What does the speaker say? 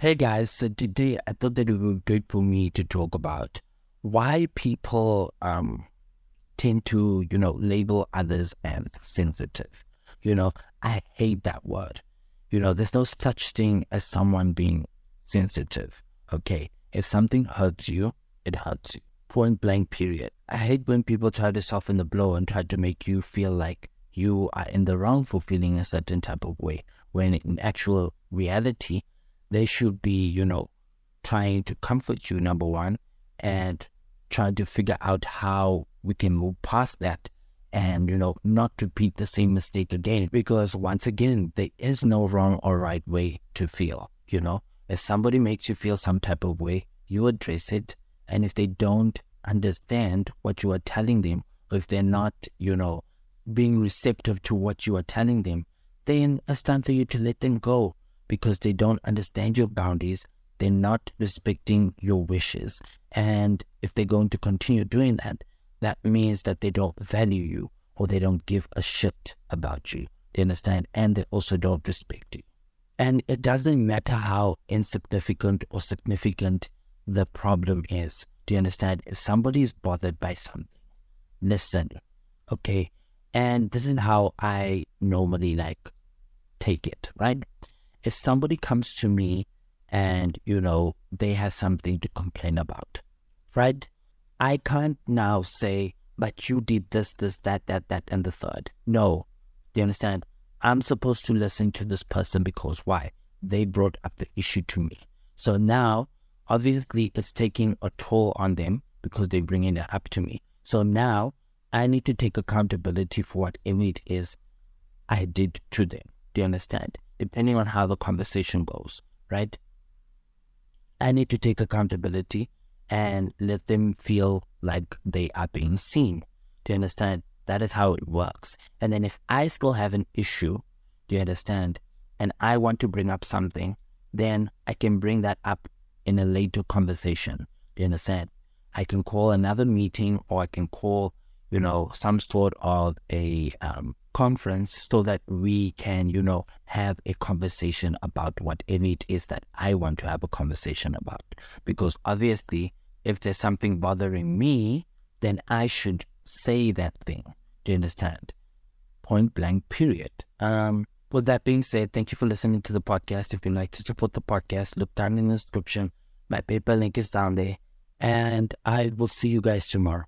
Hey guys, so today I thought that it would be good for me to talk about why people um tend to, you know, label others as sensitive. You know, I hate that word. You know, there's no such thing as someone being sensitive. Okay. If something hurts you, it hurts you. Point blank period. I hate when people try to soften the blow and try to make you feel like you are in the wrong for feeling a certain type of way when in actual reality they should be, you know, trying to comfort you, number one, and trying to figure out how we can move past that and, you know, not repeat the same mistake again. Because once again, there is no wrong or right way to feel, you know. If somebody makes you feel some type of way, you address it. And if they don't understand what you are telling them, or if they're not, you know, being receptive to what you are telling them, then it's time for you to let them go because they don't understand your boundaries. They're not respecting your wishes. And if they're going to continue doing that, that means that they don't value you or they don't give a shit about you. They understand? And they also don't respect you. And it doesn't matter how insignificant or significant the problem is. Do you understand? If somebody is bothered by something, listen, okay? And this is how I normally like take it, right? If somebody comes to me and, you know, they have something to complain about, right? I can't now say, but you did this, this, that, that, that, and the third. No. Do you understand? I'm supposed to listen to this person because why? They brought up the issue to me. So now, obviously, it's taking a toll on them because they're bringing it up to me. So now, I need to take accountability for whatever it is I did to them. Do you understand? Depending on how the conversation goes, right? I need to take accountability and let them feel like they are being seen. Do you understand? That is how it works. And then if I still have an issue, do you understand? And I want to bring up something, then I can bring that up in a later conversation. Do you understand? I can call another meeting or I can call, you know, some sort of a um, conference so that we can, you know, have a conversation about whatever it is that I want to have a conversation about. Because obviously, if there's something bothering me, then I should say that thing. Do you understand? Point blank, period. Um, with that being said, thank you for listening to the podcast. If you'd like to support the podcast, look down in the description. My PayPal link is down there. And I will see you guys tomorrow.